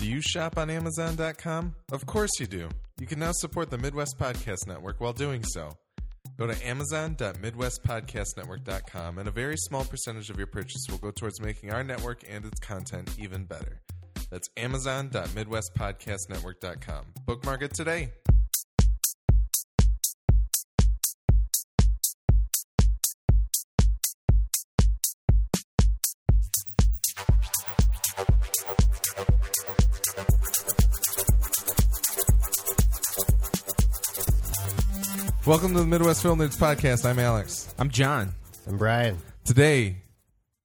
Do you shop on Amazon.com? Of course you do. You can now support the Midwest Podcast Network while doing so. Go to amazon.midwestpodcastnetwork.com and a very small percentage of your purchase will go towards making our network and its content even better. That's amazon.midwestpodcastnetwork.com. Bookmark it today. Welcome to the Midwest Film Nerds Podcast. I'm Alex. I'm John. I'm Brian. Today,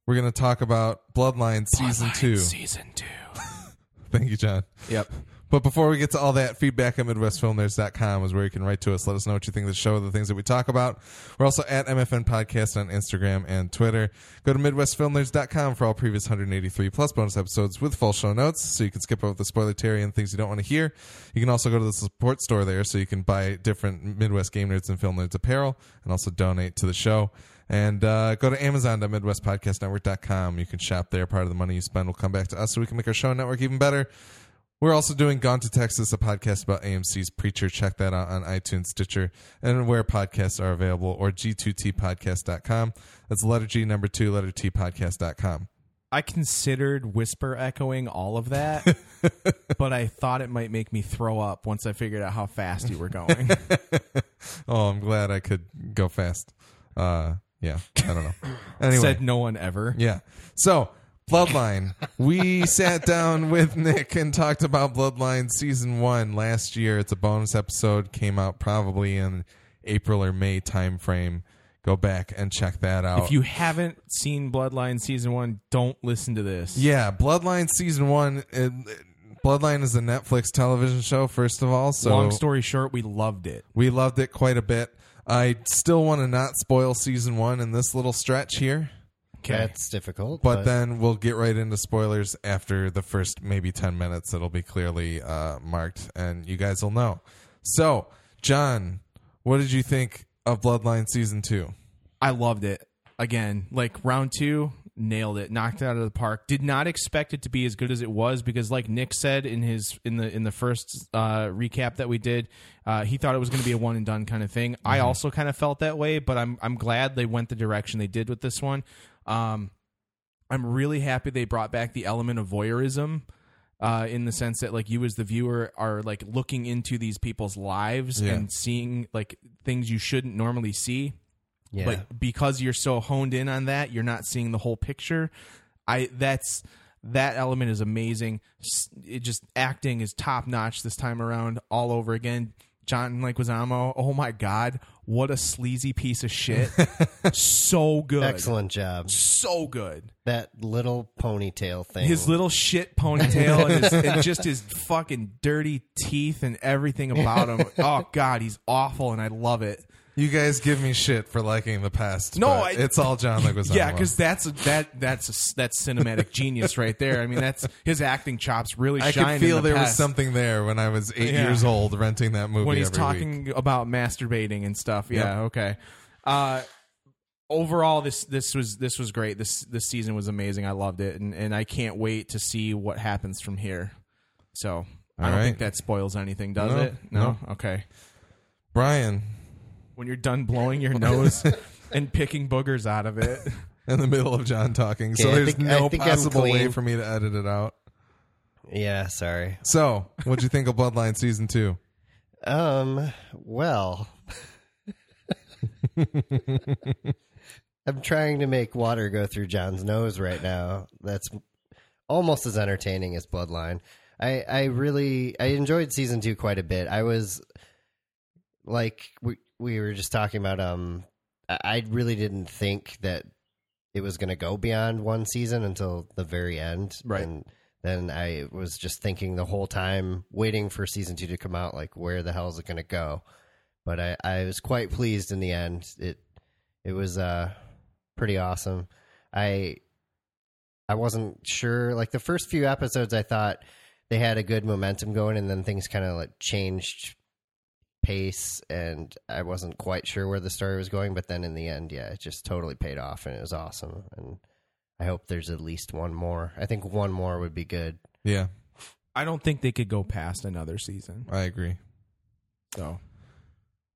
we're going to talk about Bloodline Season 2. Season two. Thank you, John. Yep. But before we get to all that, feedback at MidwestFilmNerds.com is where you can write to us. Let us know what you think of the show, the things that we talk about. We're also at MFN Podcast on Instagram and Twitter. Go to MidwestFilmNerds.com for all previous 183 plus bonus episodes with full show notes so you can skip over the spoiler Terry and things you don't want to hear. You can also go to the support store there so you can buy different Midwest Game Nerds and Film Nerds apparel and also donate to the show. And uh, go to Amazon.MidwestPodcastNetwork.com. You can shop there. Part of the money you spend will come back to us so we can make our show network even better. We're also doing Gone to Texas, a podcast about AMC's Preacher. Check that out on iTunes, Stitcher, and where podcasts are available, or g2tpodcast.com. That's letter G, number two, letter T, podcast.com. I considered whisper echoing all of that, but I thought it might make me throw up once I figured out how fast you were going. Oh, I'm glad I could go fast. Uh, yeah, I don't know. Anyway, Said no one ever. Yeah. So, Bloodline. we sat down with Nick and talked about Bloodline season one last year. It's a bonus episode, came out probably in April or May timeframe. Go back and check that out. If you haven't seen Bloodline season one, don't listen to this. yeah, Bloodline season one. It, Bloodline is a Netflix television show, first of all. So Long story short, we loved it. we loved it quite a bit. I still want to not spoil season one in this little stretch here. Okay. That's difficult. But then we'll get right into spoilers after the first maybe 10 minutes. It'll be clearly uh, marked and you guys will know. So, John, what did you think of Bloodline Season 2? I loved it. Again, like round two, nailed it, knocked it out of the park. Did not expect it to be as good as it was because, like Nick said in his in the in the first uh, recap that we did, uh, he thought it was going to be a one and done kind of thing. I also kind of felt that way, but I'm I'm glad they went the direction they did with this one. Um, I'm really happy they brought back the element of voyeurism. Uh, in the sense that like you as the viewer are like looking into these people's lives Yeah. and seeing like things you shouldn't normally see yeah. but because you're so honed in on that you're not seeing the whole picture i that's that element is amazing it just acting is top notch this time around all over again john leguizamo oh my god what a sleazy piece of shit. So good. Excellent job. so good. That little ponytail thing. his little shit ponytail and, his, and just his fucking dirty teeth and everything about him. Oh god he's awful and i love it You guys give me shit for liking the past. No, I- it's all John Leguizamo. Yeah, because that's a, that that's a, that's cinematic genius right there. I mean, that's his acting chops really I shine. could feel the there was something there when I was eight Yeah. years old renting that movie when he's talking week. about masturbating and stuff. Yeah, okay. Uh, overall, this this was this was great. This this season was amazing. I loved it, and and I can't wait to see what happens from here. So I All don't right. think that spoils anything, does No, it? No. Okay. Brian, When you're done blowing your nose and picking boogers out of it. in the middle of John talking, so Okay, I there's think- I no think I'm possible way clean. for me to edit it out. yeah, sorry. So, what'd you think of Bloodline Season 2? Um, well. I'm trying to make water go through John's nose right now. That's almost as entertaining as Bloodline. I I really I enjoyed season 2 quite a bit. I was like we we were just talking about um I really didn't think that it was going to go beyond one season until the very end. Right. And then I was just thinking the whole time, waiting for season two to come out, like where the hell is it going to go? But I, I was quite pleased in the end. It it was uh pretty awesome. I I wasn't sure. Like the first few episodes, I thought they had a good momentum going, and then things kind of like changed pace, and I wasn't quite sure where the story was going. But then in the end, yeah, it just totally paid off, and it was awesome. And I hope there's at least one more. I think one more would be good. Yeah. I don't think they could go past another season. I agree. So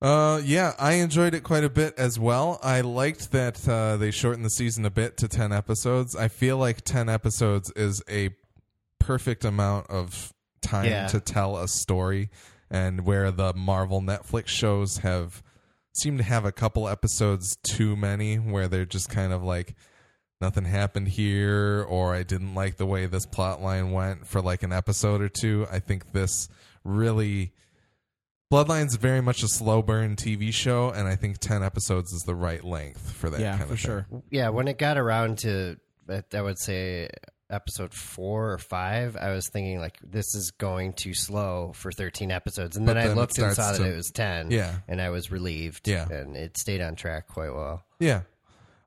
Uh, yeah, I enjoyed it quite a bit as well. I liked that uh, they shortened the season a bit to 10 episodes. I feel like 10 episodes is a perfect amount of time Yeah. to tell a story, and where the Marvel Netflix shows have seem to have a couple episodes too many where they're just kind of like nothing happened here or I didn't like the way this plot line went for like an episode or two. I think this really Bloodline's very much a slow burn TV show, and I think ten episodes is the right length for that. yeah, kind for of thing. sure. Yeah, when it got around to, I I would say episode four or five, I was thinking like this is going too slow for 13 episodes, and then, then I looked and starts saw that it was 10. Yeah. and I was relieved. Yeah. and it stayed on track quite well. Yeah,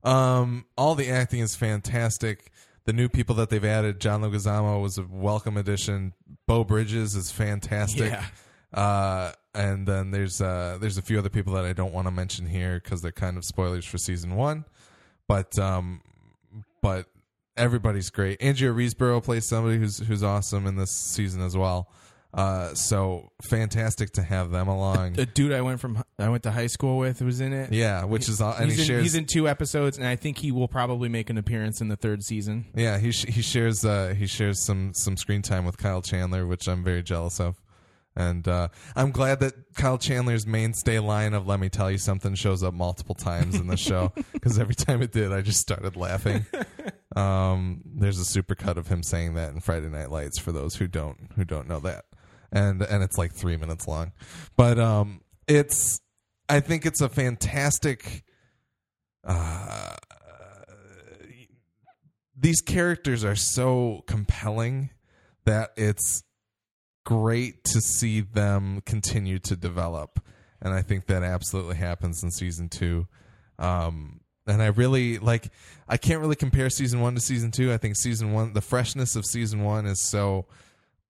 um, all the acting is fantastic. The new people that they've added, John Leguizamo was a welcome addition. Beau Bridges is fantastic. Yeah. Uh, and then there's uh, there's a few other people that I don't want to mention here because they're kind of spoilers for season one. But um, but everybody's great. Andrea Riseborough plays somebody who's who's awesome in this season as well. Uh, so fantastic to have them along. The dude I went from I went to high school with was in it. Yeah, which is all, and he's, he in, shares. he's in two episodes, and I think he will probably make an appearance in the third season. yeah, he sh- he shares uh, he shares some some screen time with Kyle Chandler, which I'm very jealous of. And uh, I'm glad that Kyle Chandler's mainstay line of "Let me tell you something" shows up multiple times in the show because every time it did, I just started laughing. Um, there's a supercut of him saying that in Friday Night Lights for those who don't who don't know that, and and it's like three minutes long, but um, it's I think it's a fantastic. Uh, these characters are so compelling that it's great to see them continue to develop. And i think that absolutely happens in season two. Um and i really like i can't really compare season one to season two. I think season one the freshness of season one is so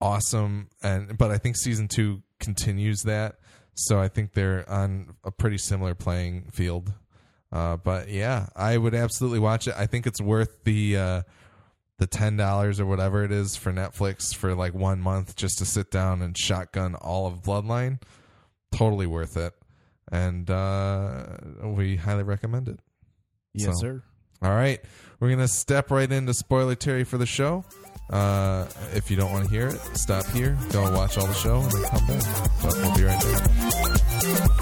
awesome. And but i think season two continues that. So i think they're on a pretty similar playing field. Uh, but yeah i would absolutely watch it. I think it's worth the uh, the ten dollars or whatever it is for Netflix for like one month just to sit down and shotgun all of Bloodline. Totally worth it, and uh, we highly recommend it. Yes, So- sir. All right, we're gonna step right into spoiler Terry for the show. Uh, if you don't want to hear it, stop here, go watch all the show, and then come back. But we'll be right back.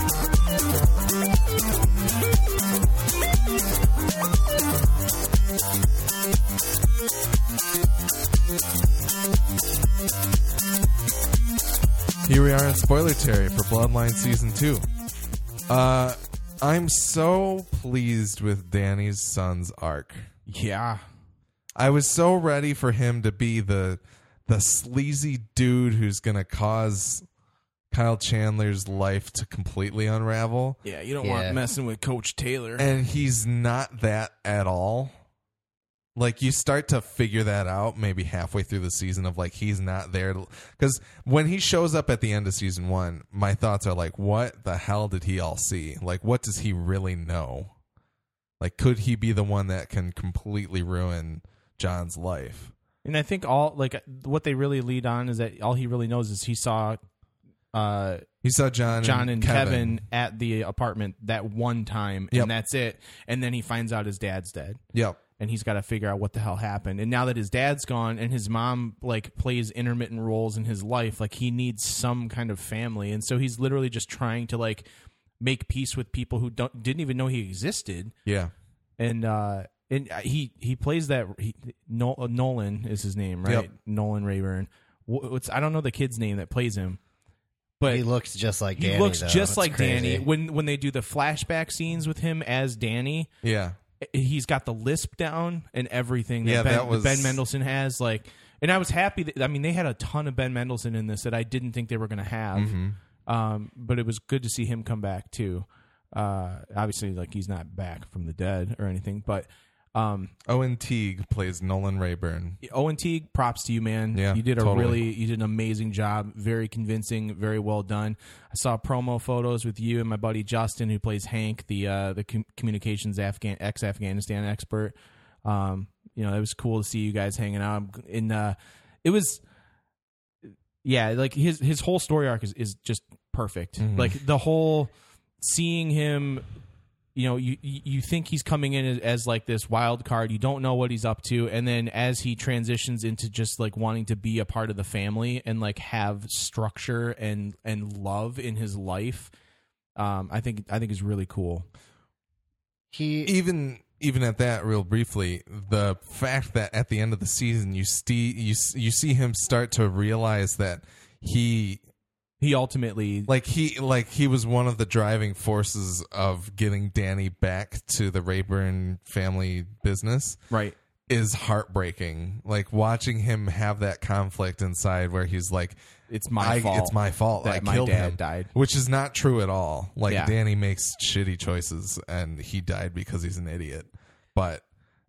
Here we are in spoiler Terry for Bloodline season two. Uh, I'm so pleased with Danny's son's arc. Yeah. I was so ready for him to be the the sleazy dude who's gonna cause Kyle Chandler's life to completely unravel. Yeah, you don't Yeah. want messing with Coach Taylor. And he's not that at all. Like you start to figure that out maybe halfway through the season of like he's not there because when he shows up at the end of season one, my thoughts are like, what the hell did he all see? Like, what does he really know? Like, could he be the one that can completely ruin John's life? And I think all like what they really lead on is that all he really knows is he saw uh, He saw John, John and Kevin. Kevin. at the apartment that one time, Yep. and that's it. And then he finds out his dad's dead, Yep. and he's got to figure out what the hell happened. And now that his dad's gone, and his mom like plays intermittent roles in his life, like he needs some kind of family, and so he's literally just trying to like make peace with people who don't didn't even know he existed Yeah. and uh and he he plays that he, Nol- uh, Nolan is his name right Yep. Nolan Rayburn Wh- what's I don't know the kid's name that plays him but he looks just like he Danny. looks though. just It's like crazy. Danny when when they do the flashback scenes with him as Danny Yeah. he's got the lisp down and everything that, Yeah, ben, that was- Ben Mendelsohn has like and I was happy that I mean they had a ton of Ben Mendelsohn in this that I didn't think they were going to have Mm-hmm. um, but it was good to see him come back too uh, obviously like he's not back from the dead or anything but um, Owen Teague plays Nolan Rayburn. Owen Teague, props to you, man. Yeah, you did a totally. really, you did an amazing job. Very convincing, very well done. I saw promo photos with you and my buddy Justin, who plays Hank, the uh, the com- communications Afghan ex Afghanistan expert. Um, you know, it was cool to see you guys hanging out. And uh, it was yeah, like his his whole story arc is, is just perfect. Like the whole seeing him, you know, you you you think he's coming in as, as like this wild card. You don't know what he's up to, and then as he transitions into just like wanting to be a part of the family and like have structure and and love in his life, um, I think I think is really cool. He even even at that real briefly the fact that at the end of the season you see you, you see him start to realize that he He ultimately like he like he was one of the driving forces of getting Danny back to the Rayburn family business right. is heartbreaking like watching him have that conflict inside where he's like It's my I, fault. it's my fault that I my killed dad him died. which is not true at all like Yeah. Danny makes shitty choices and he died because he's an idiot but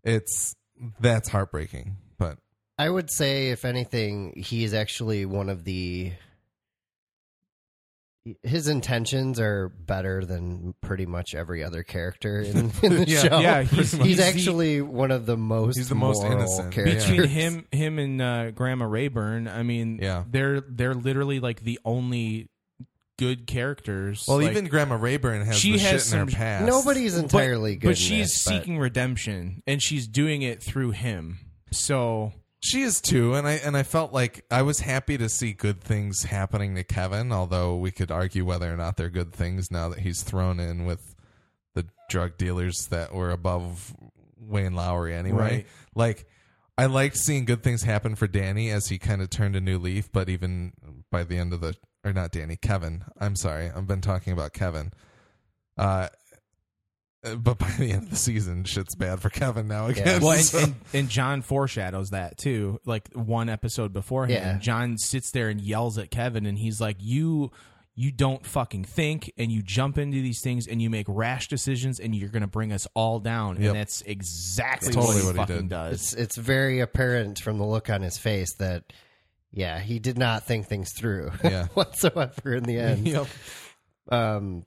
it's that's heartbreaking but I would say, if anything, he is actually one of the. His intentions are better than pretty much every other character in, in the Yeah, show. yeah, he's- he's, he's the- actually one of the most He's the most moral innocent. characters. between him him and uh, grandma rayburn i mean Yeah. they're they're literally like the only good characters well Like, even Grandma Rayburn has she the has shit in her some- past Nobody's but, entirely good, but in she's this, but- seeking redemption and she's doing it through him so She is too, and I and I felt like I was happy to see good things happening to Kevin. Although we could argue whether or not they're good things now that he's thrown in with the drug dealers that were above Wayne Lowry anyway. Right. Like I liked seeing good things happen for Danny as he kind of turned a new leaf. But even by the end of the or not Danny, Kevin. I'm sorry, I've been talking about Kevin. Uh, but by the end of the season, shit's bad for Kevin now again. well and, So- and, and john foreshadows that too like one episode beforehand Yeah. john sits there and yells at kevin and he's like you you don't fucking think and you jump into these things and you make rash decisions and you're going to bring us all down Yep. and that's exactly That's totally what he what he fucking did. does It's it's very apparent from the look on his face that yeah, he did not think things through Yeah. whatsoever in the end. Yep. Um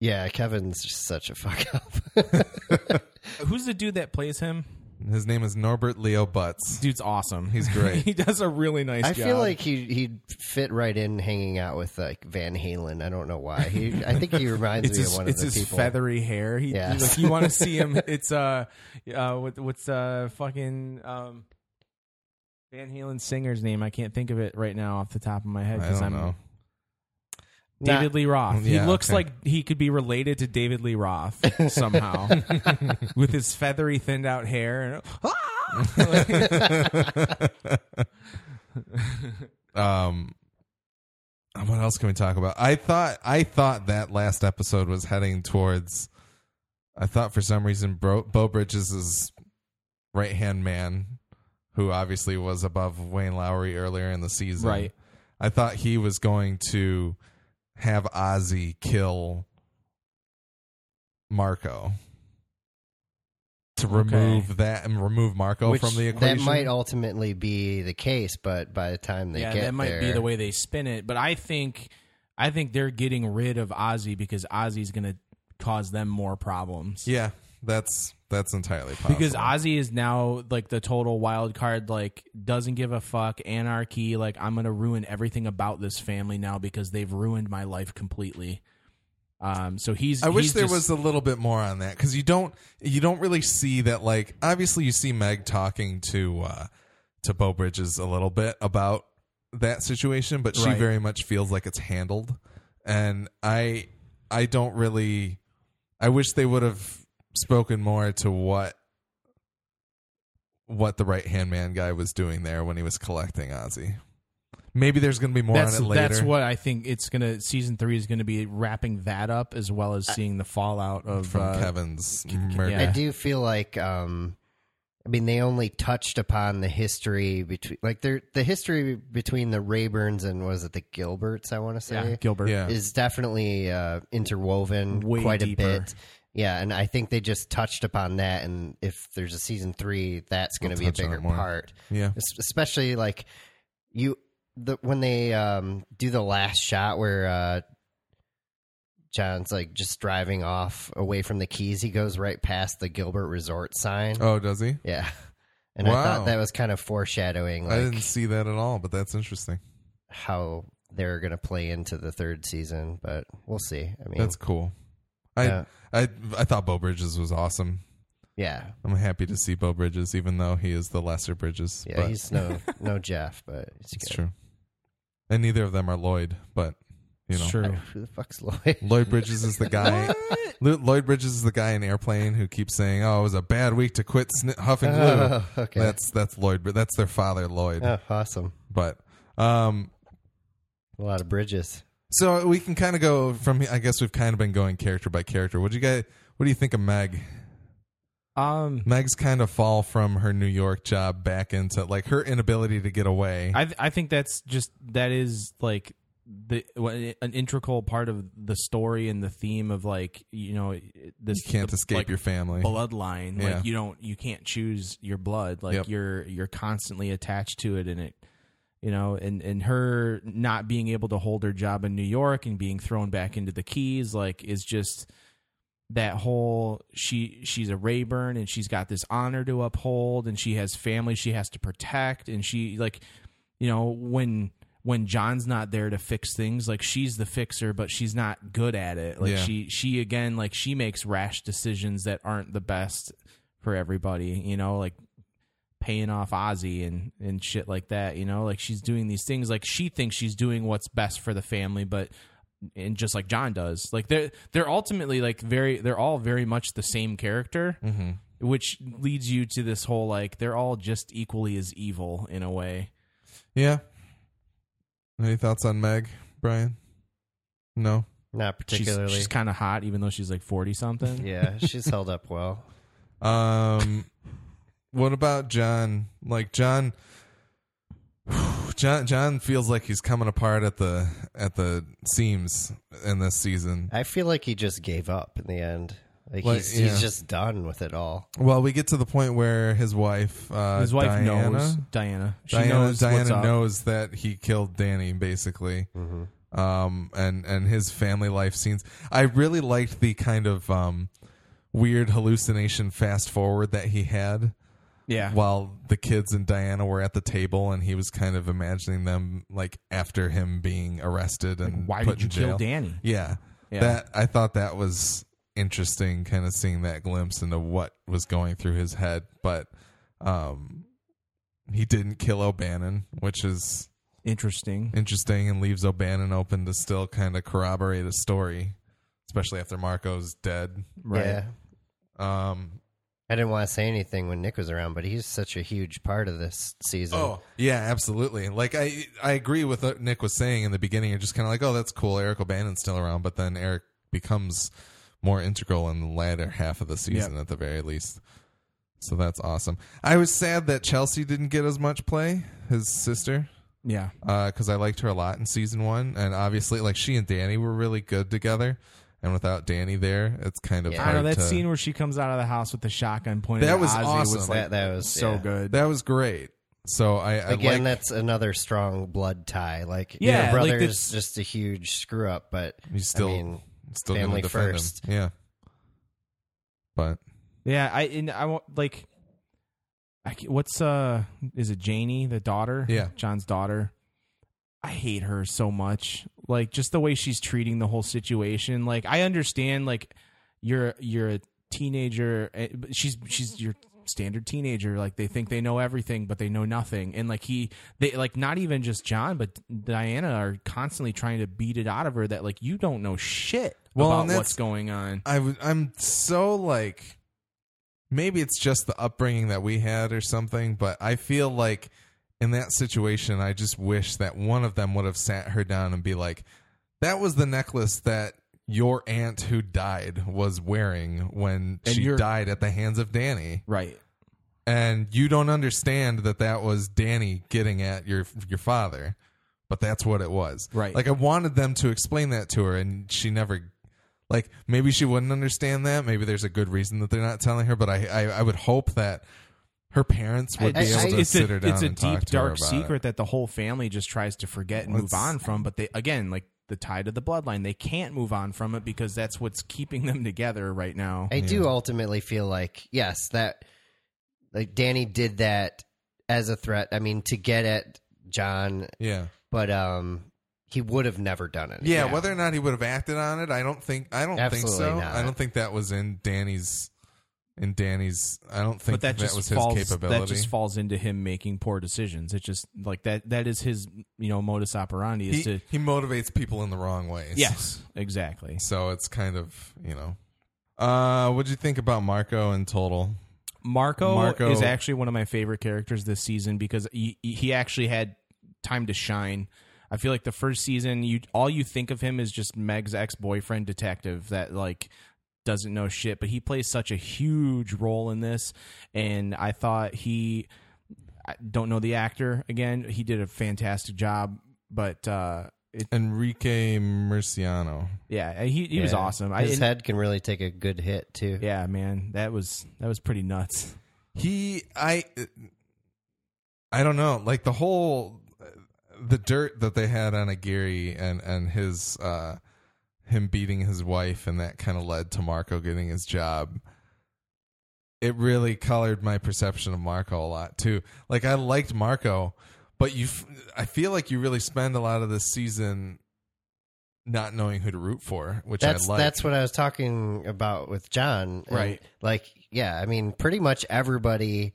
yeah, Kevin's just such a fuck up. Who's the dude that plays him? His name is Norbert Leo Butz. Dude's awesome. He's great. he does a really nice I job. feel like he he'd fit right in hanging out with like Van Halen. I don't know why. He I think he reminds me his, of one of the people. It's his people. feathery hair. He, Yes. like, you want to see him? It's uh, uh, what, what's uh, fucking um, Van Halen singer's name? I can't think of it right now off the top of my head I because don't I'm know. David Not- Lee Roth. Yeah, he looks okay. like he could be related to David Lee Roth somehow, with his feathery, thinned out hair. Um, what else can we talk about? I thought I thought that last episode was heading towards. I thought for some reason Bro, Beau Bridges' is right hand man, who obviously was above Wayne Lowry earlier in the season. Right. I thought he was going to have Ozzy kill Marco to remove that and remove Marco Which- from the equation. That might ultimately be the case, but by the time they yeah, get that might there, be the way they spin it. But I think, I think they're getting rid of Ozzy because Ozzy's going to cause them more problems. Yeah, that's that's entirely possible. because Ozzy is now like the total wild card, like doesn't give a fuck, anarchy. Like I'm gonna ruin everything about this family now because they've ruined my life completely. Um, so he's. I wish there just- was a little bit more on that because you don't you don't really see that. Like obviously, you see Meg talking to uh, to Beau Bridges a little bit about that situation, but she Right. very much feels like it's handled, and I I don't really. I wish they would have spoken more to what what the right hand man guy was doing there when he was collecting Ozzy. Maybe there's going to be more That's on it later. that's what I think. It's gonna season three is gonna be wrapping that up as well as seeing the fallout of from uh, Kevin's yeah. murder. I do feel like um I mean they only touched upon the history between like there the history between the Rayburns and was it the Gilberts I want to say yeah, Gilbert. Yeah. is definitely uh interwoven Way quite deeper. a bit. Yeah, and I think they just touched upon that and if there's a season 3 that's going to We'll be a bigger part. yeah. Es- Especially like you the when they um do the last shot where uh John's like just driving off away from the keys. He goes right past the Gilbert Resort sign. Oh, does he? Yeah. And I thought that was kind of foreshadowing. Like, I didn't see that at all, but that's interesting. how they're going to play into the third season, but we'll see. I mean, That's cool. I Yeah. I I thought Beau Bridges was awesome. yeah, I'm happy to see Beau Bridges, even though he is the lesser Bridges. yeah. but He's no no Jeff, but it's, it's good. true. And neither of them are Lloyd, but you know, It's true. Who the fuck's Lloyd? Lloyd Bridges is the guy. Lo- Lloyd Bridges is the guy in Airplane who keeps saying, "Oh, it was a bad week to quit sn- huffing glue." Oh, okay. That's that's Lloyd, but that's their father, Lloyd. oh, awesome. But um, A lot of bridges. So we can kind of go from. I guess we've kind of been going character by character. What do you guys? What do you think of Meg? Um, Meg's kind of fall from her New York job back into like her inability to get away. I I think that's just that is like the an integral part of the story and the theme of like you know this you can't the, escape like, your family. bloodline. Yeah. Like you don't you can't choose your blood. Like Yep. you're you're constantly attached to it and it you know and and her not being able to hold her job in New York and being thrown back into the keys like is just that whole she she's a Rayburn and she's got this honor to uphold and she has family she has to protect and she like you know when when John's not there to fix things like she's the fixer but she's not good at it like Yeah. she she again like she makes rash decisions that aren't the best for everybody you know like paying off Ozzy and and shit like that you know like she's doing these things like she thinks she's doing what's best for the family but and just like John does like they're they're ultimately like very they're all very much the same character hmm which leads you to this whole like they're all just equally as evil in a way Yeah. Any thoughts on Meg, Brian? No. Not she's, particularly. she's kind of hot even though she's like 40 something yeah, she's held up well. Um, what about John? Like John, John, John feels like he's coming apart at the at the seams in this season. I feel like he just gave up in the end. Like, Like, he's, yeah. he's just done with it all. Well, we get to the point where his wife, uh, his wife Diana, knows Diana she Diana, knows what's Diana up. knows that he killed Danny, basically. Mm-hmm. um, and and his family life scenes. I really liked the kind of um, weird hallucination fast forward that he had yeah while the kids and Diana were at the table, and he was kind of imagining them like after him being arrested and why put did you in kill jail. Danny Yeah, Yeah. that I thought that was interesting, kind of seeing that glimpse into what was going through his head. But um, he didn't kill O'Bannon, which is interesting interesting and leaves O'Bannon open to still kind of corroborate a story, especially after Marco's dead. right Yeah. Um, I didn't want to say anything when Nick was around, but he's such a huge part of this season. oh yeah, absolutely. Like I, I agree with what Nick was saying in the beginning. You're just kind of like, oh, that's cool. Eric O'Bannon's still around, but then Eric becomes more integral in the latter half of the season at the very least. So that's awesome. I was sad that Chelsea didn't get as much play, his sister. yeah uh, because I liked her a lot in season one, and obviously, like she and Danny were really good together. And without Danny there, it's kind of Yeah. I know that to. scene where she comes out of the house with the shotgun pointed That at was Ozzy awesome. was like that, that was so yeah. good that was great. So I, I Again, like, that's another strong blood tie. Like, Yeah, your like brother's just a huge screw up, but he's still I mean, still family first. him. Yeah, but Yeah, I and I want like, I, what's uh, is it Janie, the daughter? Yeah. John's daughter. I hate her so much. Like just the way she's treating the whole situation. Like I understand, like you're you're a teenager. eh, She's she's your standard teenager. Like they think they know everything, but they know nothing. And like he, they like not even just John, but Diana are constantly trying to beat it out of her that like you don't know shit Well, about what's going on. I w- I'm so like maybe it's just the upbringing that we had or something, but I feel like in that situation I just wish that one of them would have sat her down and be like that was the necklace that your aunt who died was wearing when And she died at the hands of Danny. Right. And you don't understand that that was Danny getting at your your father, but that's what it was. Right. Like I wanted them to explain that to her, and she never. Like maybe she wouldn't understand that. Maybe there's a good reason that they're not telling her. But I I, I would hope that her parents would I- be I- able to it's sit a, her down it's a and talk deep to dark secret it. that the whole family just tries to forget and move on from but they again like the tie to the bloodline they can't move on from it because that's what's keeping them together right now I do ultimately feel like yes, that like Danny did that as a threat. I mean, to get at John Yeah, but um, he would have never done it. Yeah, whether or not he would have acted on it, I don't think. I don't Absolutely think so. not. I don't think that was in Danny's. In Danny's, I don't think but that, that, just was his falls capability. that just falls into him making poor decisions. It just like that that is his you know modus operandi is he, to he motivates people in the wrong ways. yes exactly. So it's kind of you know. Uh, what'd you think about Marco in total? Marco, Marco- is actually one of my favorite characters this season because he, he actually had time to shine. I feel like the first season, you all you think of him is just Meg's ex boyfriend detective that like doesn't know shit, but he plays such a huge role in this, and I thought he. I don't know the actor again. He did a fantastic job, but uh, it, Enrique Murciano. yeah, he he was Yeah. awesome. I, His and- head can really take a good hit too. yeah, man, that was that was pretty nuts. He, I, I don't know. Like the whole, the dirt that they had on Aguirre and and his, uh him beating his wife, and that kind of led to Marco getting his job. It really colored my perception of Marco a lot too. Like I liked Marco, but you, f- I feel like you really spend a lot of this season not knowing who to root for, which That's I like. that's what I was talking about with John. Right. Like, yeah, I mean, pretty much everybody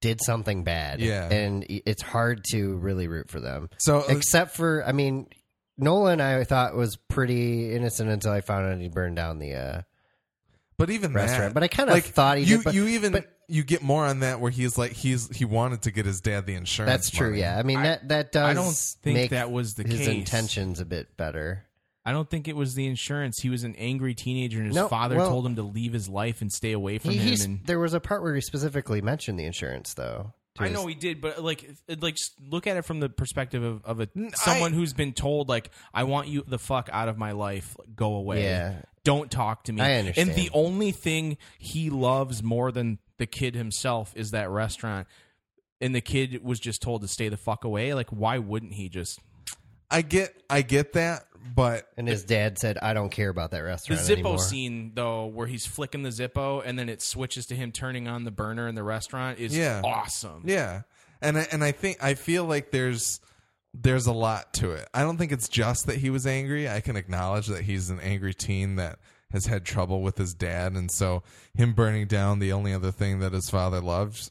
did something bad. Yeah. And it's hard to really root for them. so. uh, Except for, I mean, Nolan, I thought was pretty innocent until I found out he burned down the uh, But even restaurant. that, But I kind of like, thought he you, did. But you even but- you get more on that where he's like he's he wanted to get his dad the insurance. that's true. money. Yeah. I mean, I- that that does I don't think make that was the his case. intentions a bit better. I don't think it was the insurance. He was an angry teenager, and his No, father well- told him to leave his life and stay away from He, him. And there was a part where he specifically mentioned the insurance, though. I his- know he did, but like, it- like, just look at it from the perspective of, of a someone who's been told, like, I want you the fuck out of my life. Go away. Yeah. Don't talk to me. I understand. And the only thing he loves more than the kid himself is that restaurant. And the kid was just told to stay the fuck away. Like, why wouldn't he just? I get I get that, but And his dad said, "I don't care about that restaurant. The restaurant Zippo anymore." scene, though, where he's flicking the Zippo and then it switches to him turning on the burner in the restaurant, is Yeah. awesome. yeah, and I, and I think I feel like there's there's a lot to it. I don't think it's just that he was angry. I can acknowledge that he's an angry teen that has had trouble with his dad, and so him burning down the only other thing that his father loves.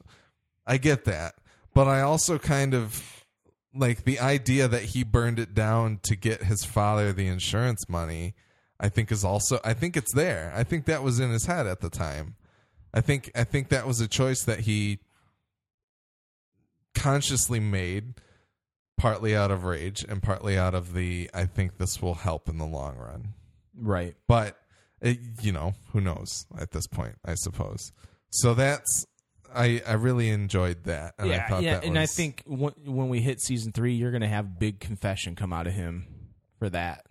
I get that, but I also kind of like the idea that he burned it down to get his father the insurance money. I think is also I think it's there. I think that was in his head at the time. I think I think that was a choice that he consciously made partly out of rage and partly out of the I think this will help in the long run. Right. But it, you know, who knows at this point, I suppose. So that's I I really enjoyed that. And I yeah, thought yeah, that and I think when, when we hit season three, you're gonna have big confession come out of him for that.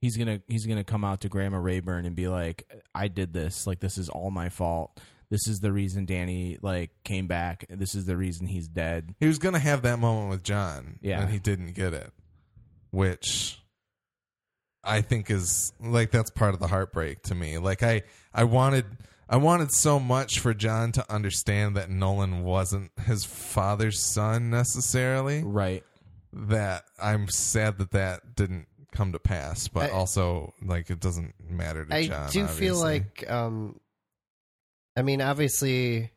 He's gonna he's gonna come out to Grandma Rayburn and be like, "I did this. Like this is all my fault. This is the reason Danny like came back. This is the reason he's dead." he was going to have that moment with John, Yeah. and he didn't get it, which I think is like that's part of the heartbreak to me. Like I, I wanted, I wanted so much for John to understand that Nolan wasn't his father's son necessarily. Right. That I'm sad that that didn't come to pass, but I- also like it doesn't matter to I John. I do feel like, um, I mean, obviously,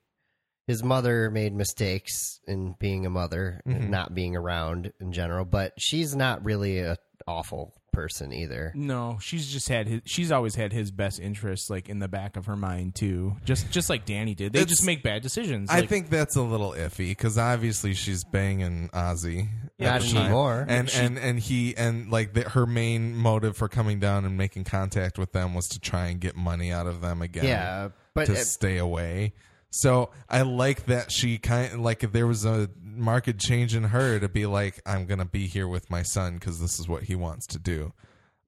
his mother made mistakes in being a mother Mhm. and not being around in general, but she's not really a awful person either. No, she's just had his. She's always had his best interests like in the back of her mind too. Just just like Danny did. They It's- just make bad decisions. I Like, think that's a little iffy because obviously she's banging Ozzy. Yeah, not but she- anymore. and She- and and he and like the, her main motive for coming down and making contact with them was to try and get money out of them again. yeah, but to uh, stay away. So I like that she kind of like there was a market change in her to be like I'm gonna be here with my son because this is what he wants to do.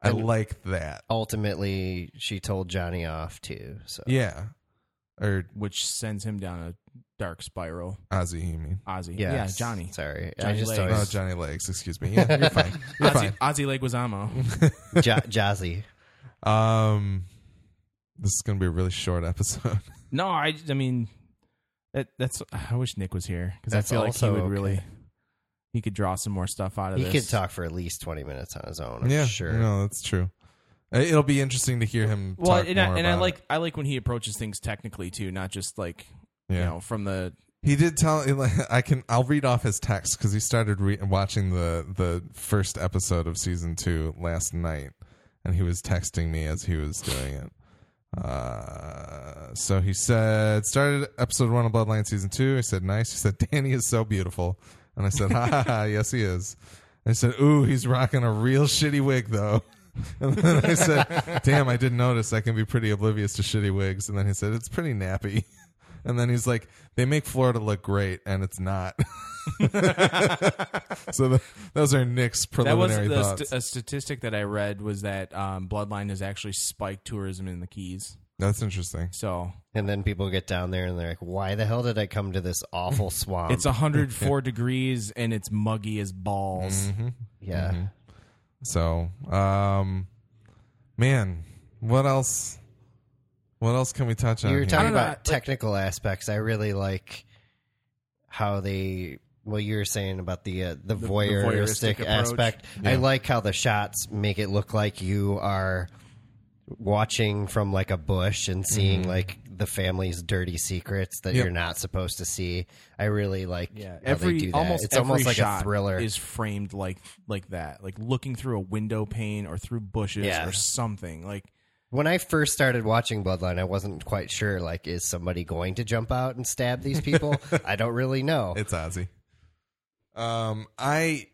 I And- like that. ultimately, she told Johnny off too. So Yeah, or which sends him down a dark spiral. Ozzy, you mean? Ozzy, yeah, yeah, Johnny. Sorry, I Johnny just Legs. Oh, always Johnny Legs. Excuse me. Yeah, you're fine. You're Ozzy, fine. Ozzy Leguizamo. jo- Jazzy. Um, this is gonna be a really short episode. No, I, I mean, that, that's. I wish Nick was here because I That's feel like he also would really. he could draw some more stuff out of He this. could talk for at least twenty minutes on his own. I'm yeah, sure. No, that's true. Uh, It'll be interesting to hear him. Well, talk and, more I, and I about like it. I like when he approaches things technically too, not just like you Yeah. know from the He did tell. I can. I'll read off his text because he started re- watching the the first episode of season two last night, and he was texting me as he was doing it. Uh, so he said, started episode one of Bloodline season two. I said, nice. He said, Danny is so beautiful, and I said, ha ha ha, yes he is. And I said, ooh, he's rocking a real shitty wig though. And then I said, damn, I didn't notice. I can be pretty oblivious to shitty wigs. And then he said, it's pretty nappy. And then he's like, they make Florida look great, and it's not. so the, those are Nick's that was preliminary the thoughts. st- a statistic that I read was that um, Bloodline has actually spiked tourism in the Keys. That's interesting. So And then people get down there and they're like, "Why the hell did I come to this awful swamp?" it's 104 degrees and it's muggy as balls. Mm-hmm. yeah. So, um, man, what else? What else can we touch on? You were here? talking don't know, about like- technical aspects. I really like how they. Well, you were saying about the uh, the, the voyeuristic, voyeuristic approach. aspect. I like how the shots make it look like you are watching from like a bush and seeing like the family's dirty secrets that Mm-hmm. Yep. you're not supposed to see. I really like Yeah, how they every do that. almost it's every almost like shot a thriller. is framed like like that, like looking through a window pane or through bushes Yeah. or something. Like when I first started watching Bloodline, I wasn't quite sure. Like, is somebody going to jump out and stab these people? I don't really know. It's Ozzy. Um, I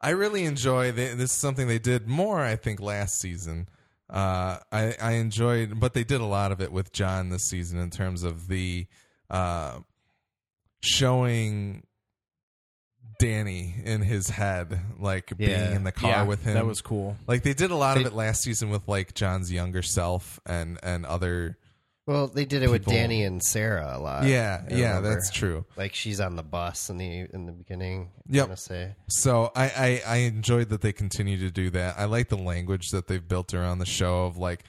I really enjoy the, this. Is something they did more, I think, last season. Uh, I I enjoyed, but they did a lot of it with John this season in terms of the uh, showing Danny in his head, like Yeah. being in the car yeah, with him. that was cool. like they did a lot of They- it last season with like John's younger self and and other. Well, they did it with People- Danny and Sarah a lot. yeah, I yeah, remember. that's true. Like she's on the bus in the in the beginning. Yep. I want to say So I, I I enjoyed that they continue to do that. I like the language that they've built around the show of like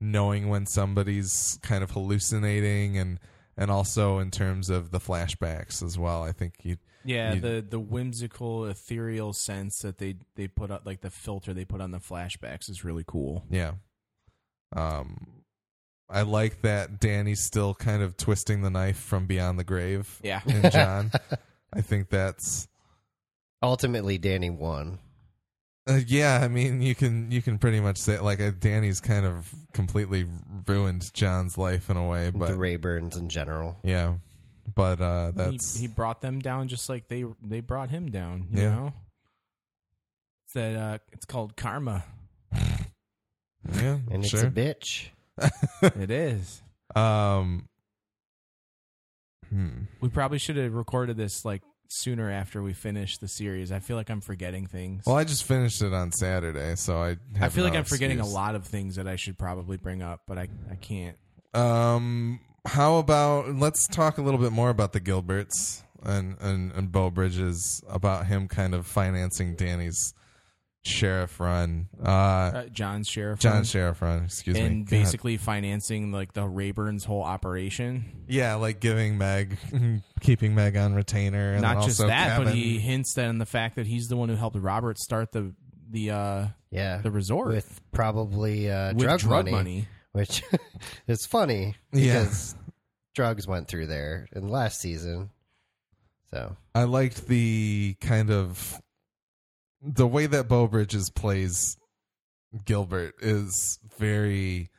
knowing when somebody's kind of hallucinating and and also in terms of the flashbacks as well. I think you Yeah, you- the the whimsical, ethereal sense that they they put out, like the filter they put on the flashbacks, is really cool. yeah. Um I like that Danny's still kind of twisting the knife from beyond the grave Yeah, in John. I think that's ultimately Danny won. Uh, yeah, I mean, you can you can pretty much say like uh, Danny's kind of completely ruined John's life in a way, but the Rayburns in general. yeah, but uh, that's he brought them down just like they they brought him down. You Yeah. know, it's that uh, it's called karma. yeah, And it's a bitch. It is. um, hmm. We probably should have recorded this like sooner after we finished the series. I feel like I'm forgetting things. Well, I just finished it on Saturday, so I have I feel like I'm forgetting a lot of things that I should probably bring up, but I I can't. Um, how about let's talk a little bit more about the Gilberts and and and Beau Bridges about him kind of financing Danny's sheriff run. Uh, Uh, John's sheriff, John's run, sheriff run. Excuse me. and God. basically financing like the Rayburn's whole operation. Yeah, like giving Meg, keeping Meg on retainer, and Not just also that, but he hints that on the fact that he's the one who helped Robert start the the uh Yeah. the resort with probably uh, with drug, drug money, money. which is funny Yeah. because drugs went through there in last season. So I liked the kind of the way that Beau Bridges plays Gilbert is very.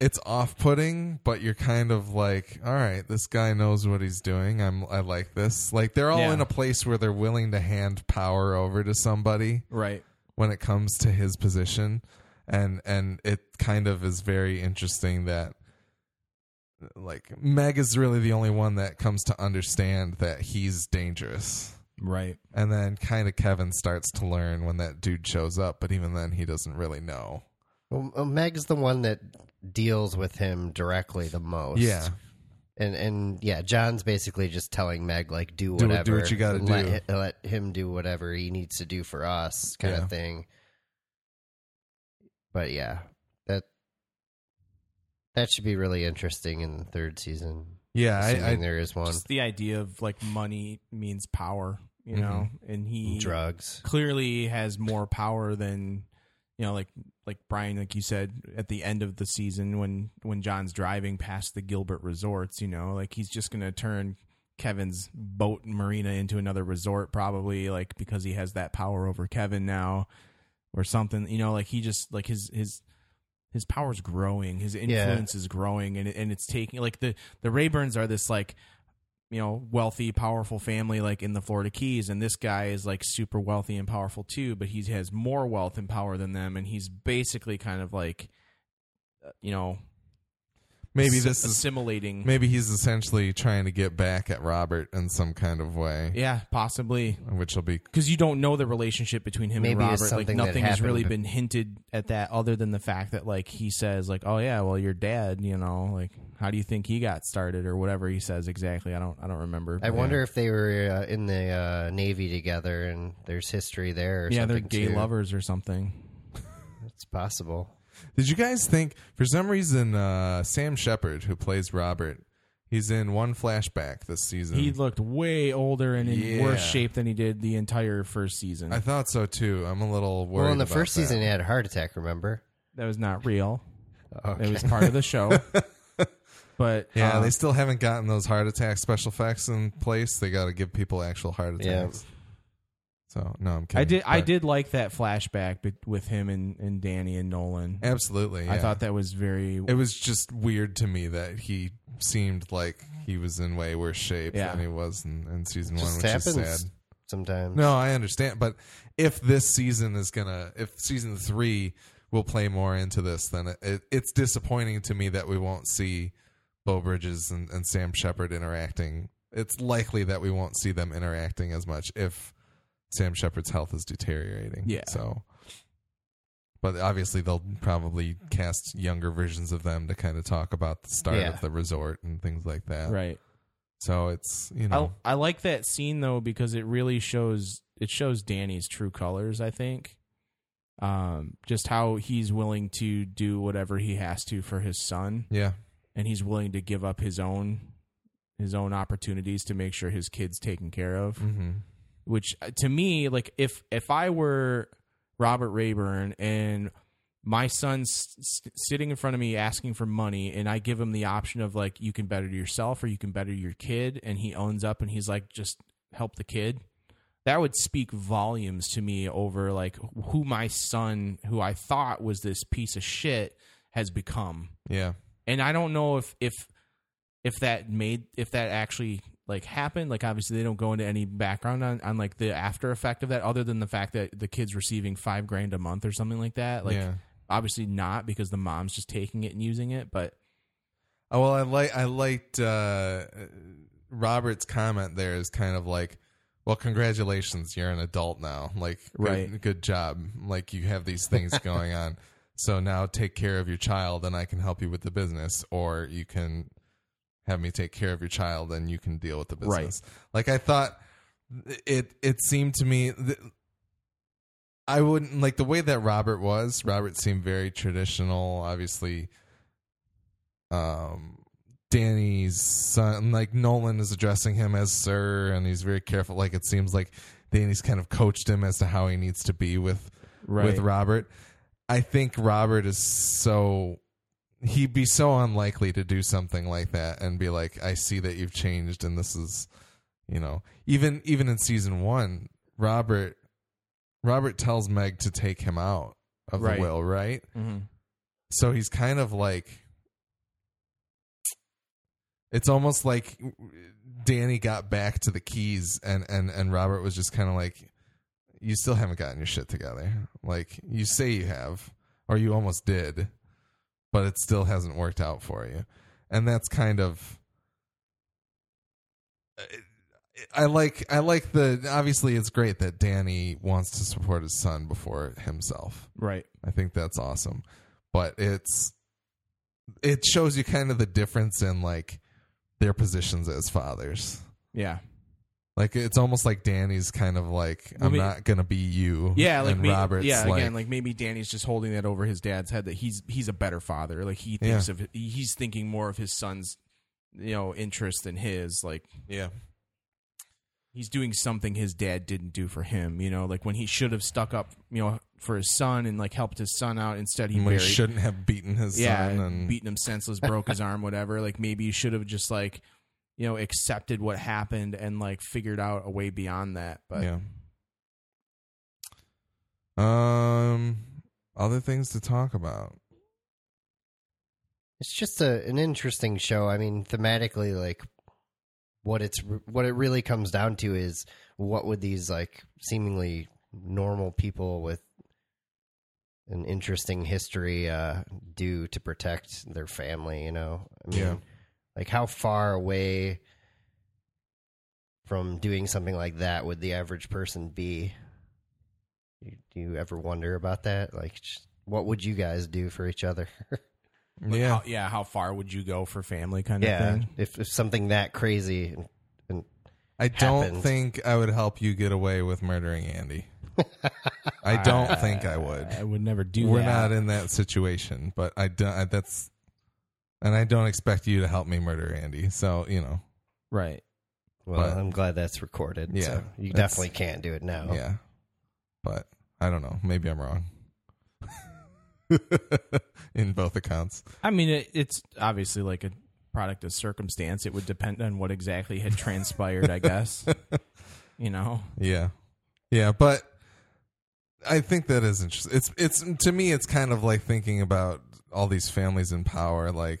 It's off-putting, but you're kind of like, all right, this guy knows what he's doing. I'm, I like this. Like they're all Yeah. in a place where they're willing to hand power over to somebody. Right. when it comes to his position and and it kind of is very interesting that like Meg is really the only one that comes to understand that he's dangerous. Right. And then kind of Kevin starts to learn when that dude shows up, but even then he doesn't really know. well, Meg's the one that deals with him directly the most. Yeah. and and yeah, John's basically just telling Meg like do Do- do whatever, what you gotta let, do. hi- let him do whatever he needs to do for us, kind Yeah. of thing. But yeah, that that should be really interesting in the third season. Yeah, I, assuming I there is one. Just the idea of like money means power you know, mm-hmm. and he Drugs. clearly has more power than you know like like Brian like you said at the end of the season when when John's driving past the Gilbert resorts you know like he's just going to turn Kevin's boat marina into another resort probably like because he has that power over Kevin now or something you know like he just like his his his power's growing his influence is growing and and it's taking like the the Rayburns are this like you know wealthy powerful family like in the Florida Keys and this guy is like super wealthy and powerful too but he has more wealth and power than them and he's basically kind of like uh, you know Maybe assi- this is assimilating maybe he's essentially trying to get back at Robert in some kind of way, yeah possibly which will be because you don't know the relationship between him Maybe and it's Robert like something that nothing has really happened. been hinted at that other than the fact that like he says like oh yeah well your dad you know like how do you think he got started or whatever he says exactly I don't I don't remember I wonder if they were uh, in the uh, Navy together and there's history there or yeah they're something. gay too. lovers or something It's possible. Did you guys think for some reason uh, Sam Shepard, who plays Robert, he's in one flashback this season? He looked way older and in Yeah. worse shape than he did the entire first season. I thought so too. I'm a little worried. Well, in the about first that. season, he had a heart attack. Remember? that was not real. Okay. It was part of the show. but Yeah, uh, they still haven't gotten those heart attack special effects in place. They got to give people actual heart Yeah. attacks. So no, I'm kidding. I did I But did like that flashback be- with him and, and Danny and Nolan. absolutely. I yeah. thought that was very it was just weird to me that he seemed like he was in way worse shape Yeah. than he was in, in season one, Just which happens is sad. sometimes. No, I understand, but if this season is gonna, if season three will play more into this, then it, it, it's disappointing to me that we won't see Beau Bridges and, and Sam Shepard interacting. It's likely that we won't see them interacting as much if Sam Shepard's health is deteriorating. Yeah. So, but obviously they'll probably cast younger versions of them to kind of talk about the start Yeah. of the resort and things like that. right. So it's you know I I like that scene though because it really shows it shows Danny's true colors. I think, um, just how he's willing to do whatever he has to for his son, yeah and he's willing to give up his own his own opportunities to make sure his kid's taken care of. hmm which uh, to me like if if i were robert rayburn and my son's sitting in front of me asking for money and i give him the option of like you can better yourself or you can better your kid and he owns up and he's like just help the kid that would speak volumes to me over like who my son who i thought was this piece of shit has become. Yeah. And I don't know if if if that made if that actually like happened. Like obviously they don't go into any background on, on like the after effect of that, other than the fact that the kid's receiving five grand a month or something like that. Like yeah. obviously not because the mom's just taking it and using it, but Oh well, I like I liked uh, Robert's comment. There is kind of like, well, congratulations, you're an adult now. Like, good, Right. good job. Like you have these things going on. So now take care of your child, and I can help you with the business, or you can have me take care of your child, and you can deal with the business. Right. Like I thought, it it seemed to me. That, I wouldn't like the way that Robert was. Robert seemed very traditional. Obviously, um Danny's son like Nolan is addressing him as sir and he's very careful like it seems like Danny's kind of coached him as to how he needs to be with Right. with Robert. I think Robert is so he'd be so unlikely to do something like that and be like I see that you've changed and this is you know even even in season 1 Robert Robert tells Meg to take him out of Right. the will, right? hmm So he's kind of like it's almost like Danny got back to the keys and and and Robert was just kind of like you still haven't gotten your shit together. Like you say you have or you almost did, but it still hasn't worked out for you. And that's kind of uh, I like I like the obviously it's great that Danny wants to support his son before himself. right. I think that's awesome. But it's it shows you kind of the difference in like their positions as fathers. Yeah. Like it's almost like Danny's kind of like I'm me- not gonna be you. Yeah, like and me, Robert's yeah, like, again, like maybe Danny's just holding that over his dad's head that he's he's a better father. Like he thinks Yeah. of he's thinking more of his son's you know interest than his. Like yeah. he's doing something his dad didn't do for him. You know, like when he should have stuck up, you know, for his son and like helped his son out. Instead, he he shouldn't have beaten his yeah, son and beaten him senseless, broke his arm, whatever. Like maybe you should have just like, you know, accepted what happened and like figured out a way beyond that. But yeah. Um, other things to talk about. It's just a, an interesting show. I mean, thematically, like what it's what it really comes down to is what would these like seemingly normal people with an interesting history uh, do to protect their family? You know, I mean, Yeah. Like how far away from doing something like that would the average person be? Do do you ever wonder about that? Like, what would you guys do for each other? Like, yeah, how, yeah. How far would you go for family kind of thing? if, if something that crazy and, and I don't happened. think I would help you get away with murdering Andy. I don't uh, think I would. I would never do We're that. not in that situation, but I don't. I, that's, and I don't expect you to help me murder Andy. So you know, right. Well, But- I'm glad that's recorded. Yeah, so you that's- definitely can't do it now. yeah. But I don't know. Maybe I'm wrong. in both accounts. I mean, it, it's obviously like a product of circumstance. It would depend on what exactly had transpired, I guess. You know, Yeah, yeah, but I think that is interesting. It's it's to me, it's kind of like thinking about all these families in power. Like,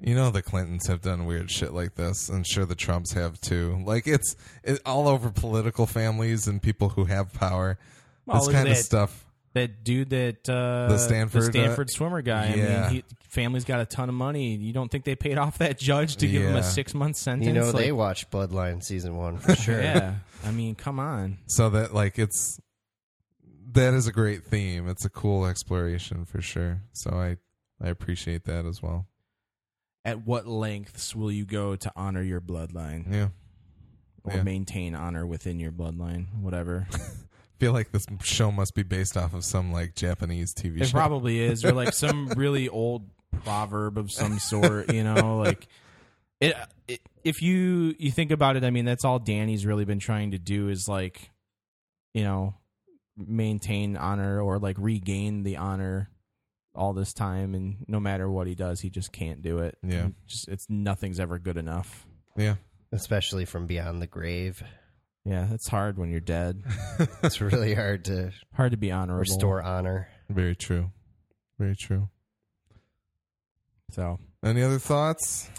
you know, the Clintons have done weird shit like this, and sure, the Trumps have too. Like, it's it, all over political families and people who have power. Well, this look at kind of stuff. that dude that uh, The Stanford, uh, Stanford swimmer guy. yeah. I mean, he, family's got a ton of money. You don't think they paid off that judge to give him a six month sentence? You know, Like, they watched Bloodline season one for sure. yeah. I mean, come on. So that like it's that is a great theme. It's a cool exploration for sure. So I I appreciate that as well. At what lengths will you go to honor your bloodline Yeah. or Yeah. maintain honor within your bloodline? Whatever. feel like this show must be based off of some like Japanese TV It show. probably is, or like some really old proverb of some sort. You know, like it, it. If you you think about it, I mean, that's all Danny's really been trying to do is like, you know, maintain honor or like regain the honor all this time, and no matter what he does, he just can't do it. Yeah. And just it's nothing's ever good enough. yeah. Especially from beyond the grave. Yeah, it's hard when you're dead. It's really hard to Hard to be honorable. restore honor. Very true. Very true. So Any other thoughts?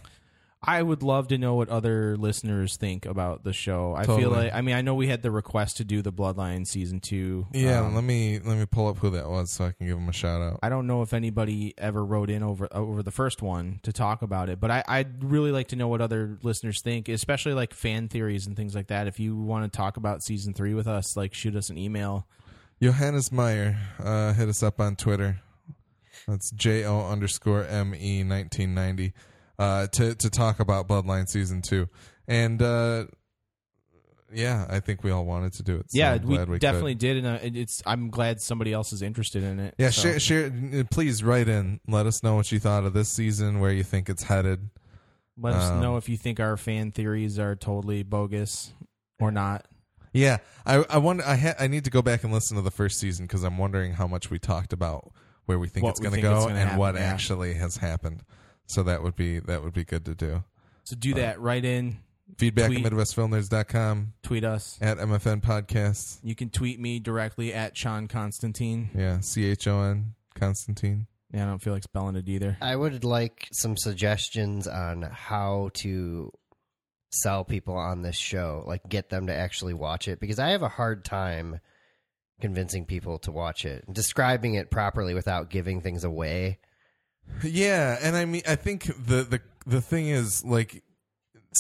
I would love to know what other listeners think about the show. I feel Totally. like I mean I know we had the request to do the Bloodline season two. Yeah, Um, let me let me pull up who that was so I can give him a shout out. I don't know if anybody ever wrote in over over the first one to talk about it, but I, I'd really like to know what other listeners think, especially like fan theories and things like that. If you want to talk about season three with us, like shoot us an email. Johannes Meyer, uh, hit us up on Twitter. That's J O underscore M E nineteen ninety. Uh, to to talk about Bloodline season two, and uh, yeah, I think we all wanted to do it. So yeah, we, we definitely Could. did, and uh, it's I'm glad somebody else is interested in it. Yeah, So- share, share. Please write in. Let us know what you thought of this season, where you think it's headed. Let us Um, know if you think our fan theories are totally bogus or not. Yeah, I I wonder. I ha- I need to go back and listen to the first season because I'm wondering how much we talked about where we think What it's going to go and happen, what yeah. actually has happened. So that would be that would be good to do. So do uh, that. Write in, Feedback Tweet. at MidwestFilmNerds.com tweet us. at MFN Podcasts. You can tweet me directly at Sean Constantine. Yeah, C H O N Constantine. Yeah, I don't feel like spelling it either. I would like some suggestions on how to sell people on this show, like get them to actually watch it, because I have a hard time convincing people to watch it, describing it properly without giving things away. Yeah, and I mean, I think the the the thing is like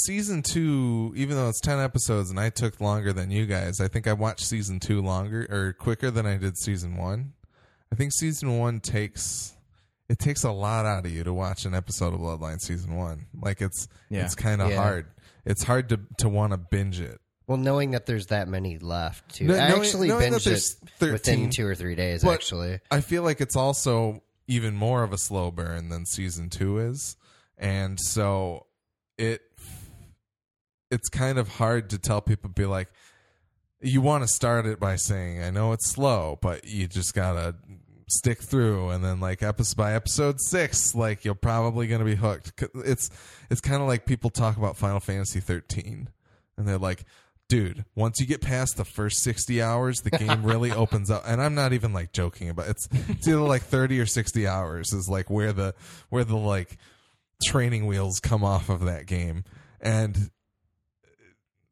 season two, even though it's ten episodes, and I took longer than you guys. I think I watched season two longer or quicker than I did season one. I think season one takes it takes a lot out of you to watch an episode of Bloodline season one. Like it's Yeah. it's kind of Yeah. hard. It's hard to to want to binge it. Well, knowing that there's that many left, too. No- I knowing- actually knowing binged it 13 within two or three days. Actually, I feel like it's also even more of a slow burn than season two is, and so it it's kind of hard to tell people be like you want to start it by saying I know it's slow, but you just gotta stick through and then like episode by episode six like you're probably gonna be hooked. It's it's kind of like people talk about final fantasy 13 and they're like dude once you get past the first 60 hours the game really opens up and i'm not even like joking about it's it's either like 30 or 60 hours is like where the where the like training wheels come off of that game and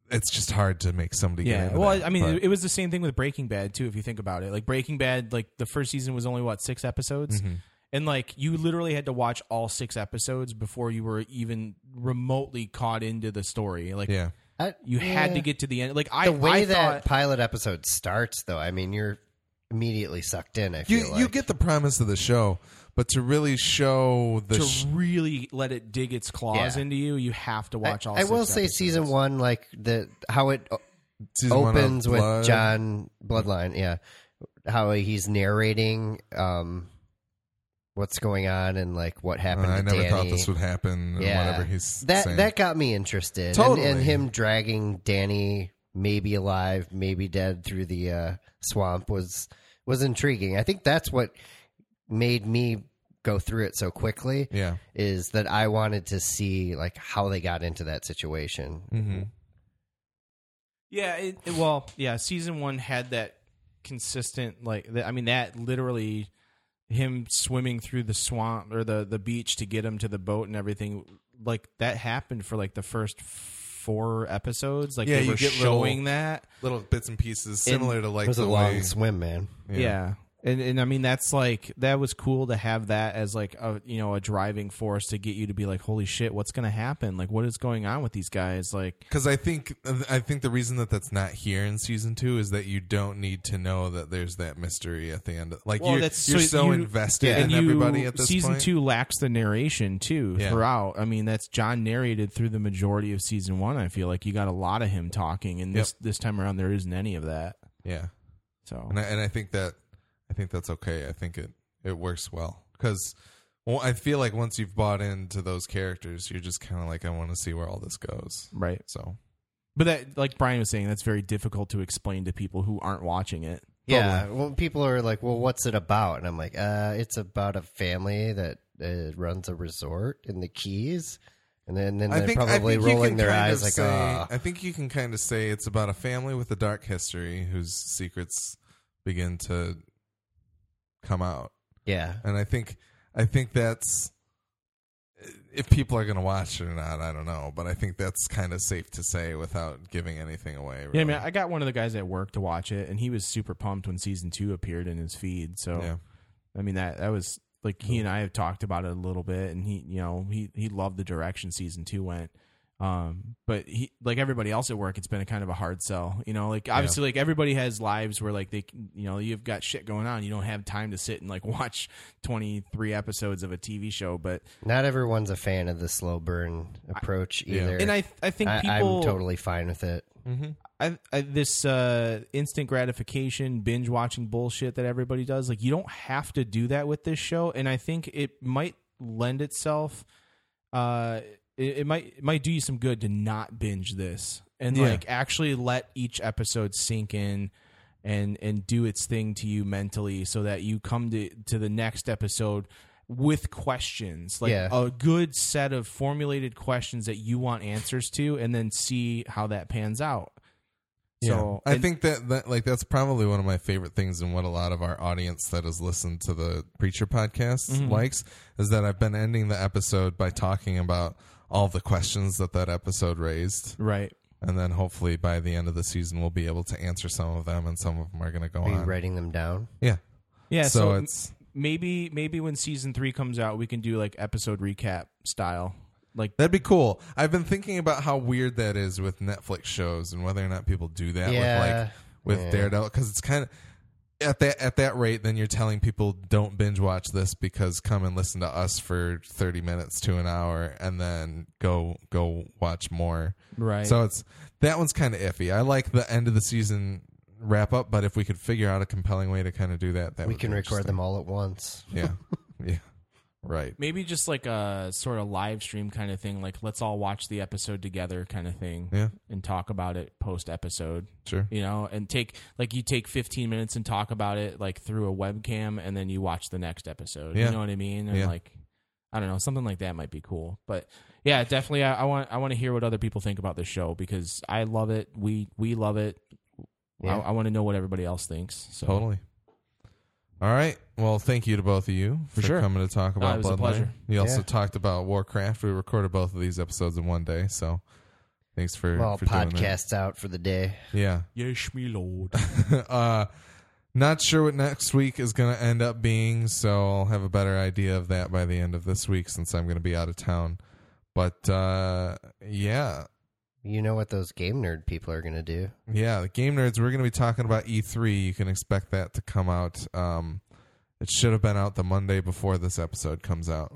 it's just hard to make somebody get Yeah. Well, that, I mean, but- it, it was the same thing with Breaking Bad too. If you think about it, like Breaking Bad, like the first season was only what six episodes, Mm-hmm. and like you literally had to watch all six episodes before you were even remotely caught into the story. Like, yeah I, you had to get to the end. Like, I the way I that thought, pilot episode starts, though. I mean, you're immediately sucked in. I feel you like you get the premise of the show but to really show the to sh- really let it dig its claws Yeah. into you, you have to I, watch all. I will say, episodes. season one, like the how it season opens with John Bloodline. Yeah, how he's narrating um, what's going on and like what Uh, happened. I to never Danny. thought this would happen. Yeah, or whatever he's that saying. that got me interested. And- Totally. and, him dragging Danny, maybe alive, maybe dead, through the uh, swamp was was intriguing. I think that's what made me go through it so quickly. yeah. Is that I wanted to see like how they got into that situation. hmm Yeah, it, it- well, yeah, season one had that consistent like. The, I mean, that literally him swimming through the swamp or the the beach to get him to the boat and everything. Like that happened for like the first four episodes. Like Yeah, they you were get showing little- that. Little bits and pieces, similar to It like was a the long way. swim, man. Yeah. And and I mean that's like that was cool to have that as like a you know a driving force to get you to be like holy shit what's gonna happen like what is going on with these guys like Because I think I think the reason that that's not here in season two is that you don't need to know that there's that mystery at the end. Like Well, you're, that's- you're so so, you- invested Yeah. in and you, everybody at this season point. two lacks the narration too Yeah. throughout. I mean, that's John narrated through the majority of season one. I feel like you got a lot of him talking, and this this time around there isn't any of that. Yeah, So and I, and I think that I think that's okay. I think it it works well because well, I feel like once you've bought into those characters, you're just kind of like I want to see where all this goes. right, So but that like Brian was saying, that's very difficult to explain to people who aren't watching it. Yeah. Well, people are like, "Well, what's it about?" And I'm like, "Uh, it's about a family that uh, runs a resort in the Keys." And then, then I they're think I probably think rolling their eyes of like, say, "Ah." I think you can kind of say it's about a family with a dark history whose secrets begin to come out. yeah." and I think I think that's if people are going to watch it or not, I don't know, but I think that's kind of safe to say without giving anything away. Really. Yeah, I mean, I got one of the guys at work to watch it, and he was super pumped when season two appeared in his feed. So yeah. I mean that that was like he and I have talked about it a little bit, and he you know he he loved the direction season two went. Um, but he like everybody else at work, it's been a kind of a hard sell. You know, like obviously, like everybody has lives where like they you know you've got shit going on, you don't have time to sit and like watch twenty three episodes of a TV show. But Not everyone's a fan of the slow burn approach yeah. either. and I I think I, people I'm totally fine with it. Mm-hmm. I, I, this uh, instant gratification binge watching bullshit that everybody does like you don't have to do that with this show and i think it might lend itself uh it, it might it might do you some good to not binge this and Yeah. like actually let each episode sink in and and do its thing to you mentally so that you come to to the next episode with questions like Yeah. a good set of formulated questions that you want answers to and then see how that pans out so I and- think that, that like that's probably one of my favorite things and what a lot of our audience that has listened to the Preacher podcast Mm-hmm. likes is that I've been ending the episode by talking about all the questions that that episode raised right and then hopefully by the end of the season we'll be able to answer some of them and some of them are going to go Are you on. writing them down? Yeah. yeah so, so, it's maybe maybe when season three comes out we can do like episode recap style like That'd be cool. I've been thinking about how weird that is with Netflix shows and whether or not people do that Yeah. with like with Yeah. Daredevil because it's kind of at that at that rate. Then you're telling people don't binge watch this because come and listen to us for thirty minutes to an hour and then go go watch more. right So it's that one's kind of iffy. I like the end of the season wrap up, but if we could figure out a compelling way to kind of do that, that we would can be record them all at once. Yeah, yeah, Right. Maybe just like a sort of live stream kind of thing, like let's all watch the episode together kind of thing. Yeah. And talk about it post episode. Sure. You know, and take like you take 15 minutes and talk about it like through a webcam and then you watch the next episode. Yeah. You know what I mean? And Yeah. like I don't know, something like that might be cool. But yeah, definitely I, I want I want to hear what other people think about this show because I love it. We we love it. Yeah. I, I want to know what everybody else thinks. So Totally. All right. Well, thank you to both of you for, sure. coming to talk about it was a Bloodline. pleasure. You also Yeah. talked about Warcraft. We recorded both of these episodes in one day, so thanks for, Well, for doing podcasts out for the day. Yeah. Yes, me lord. uh, not sure what next week is going to end up being, so I'll have a better idea of that by the end of this week since I'm going to be out of town. But uh, yeah, You know what those game nerd people are going to do. yeah, the game nerds. We're going to be talking about E3. You can expect that to come out. Um, it should have been out the Monday before this episode comes out.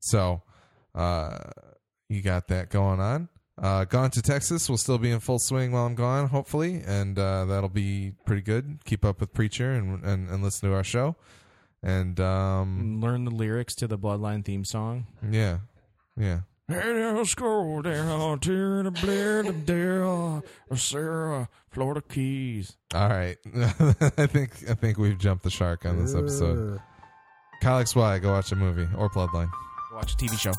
So, uh, you got that going on. Uh, Gone to Texas will still be in full swing while I'm gone, hopefully, and uh, that'll be pretty good. Keep up with Preacher and and, and listen to our show, and um, Learn the lyrics to the Bloodline theme song. yeah, yeah. And I'll scroll down to the blend of Dale, Sarah, Florida Keys. All right, I think I think we've jumped the shark on this episode. Uh. Kyle XY, go watch a movie or Bloodline. Watch a TV show.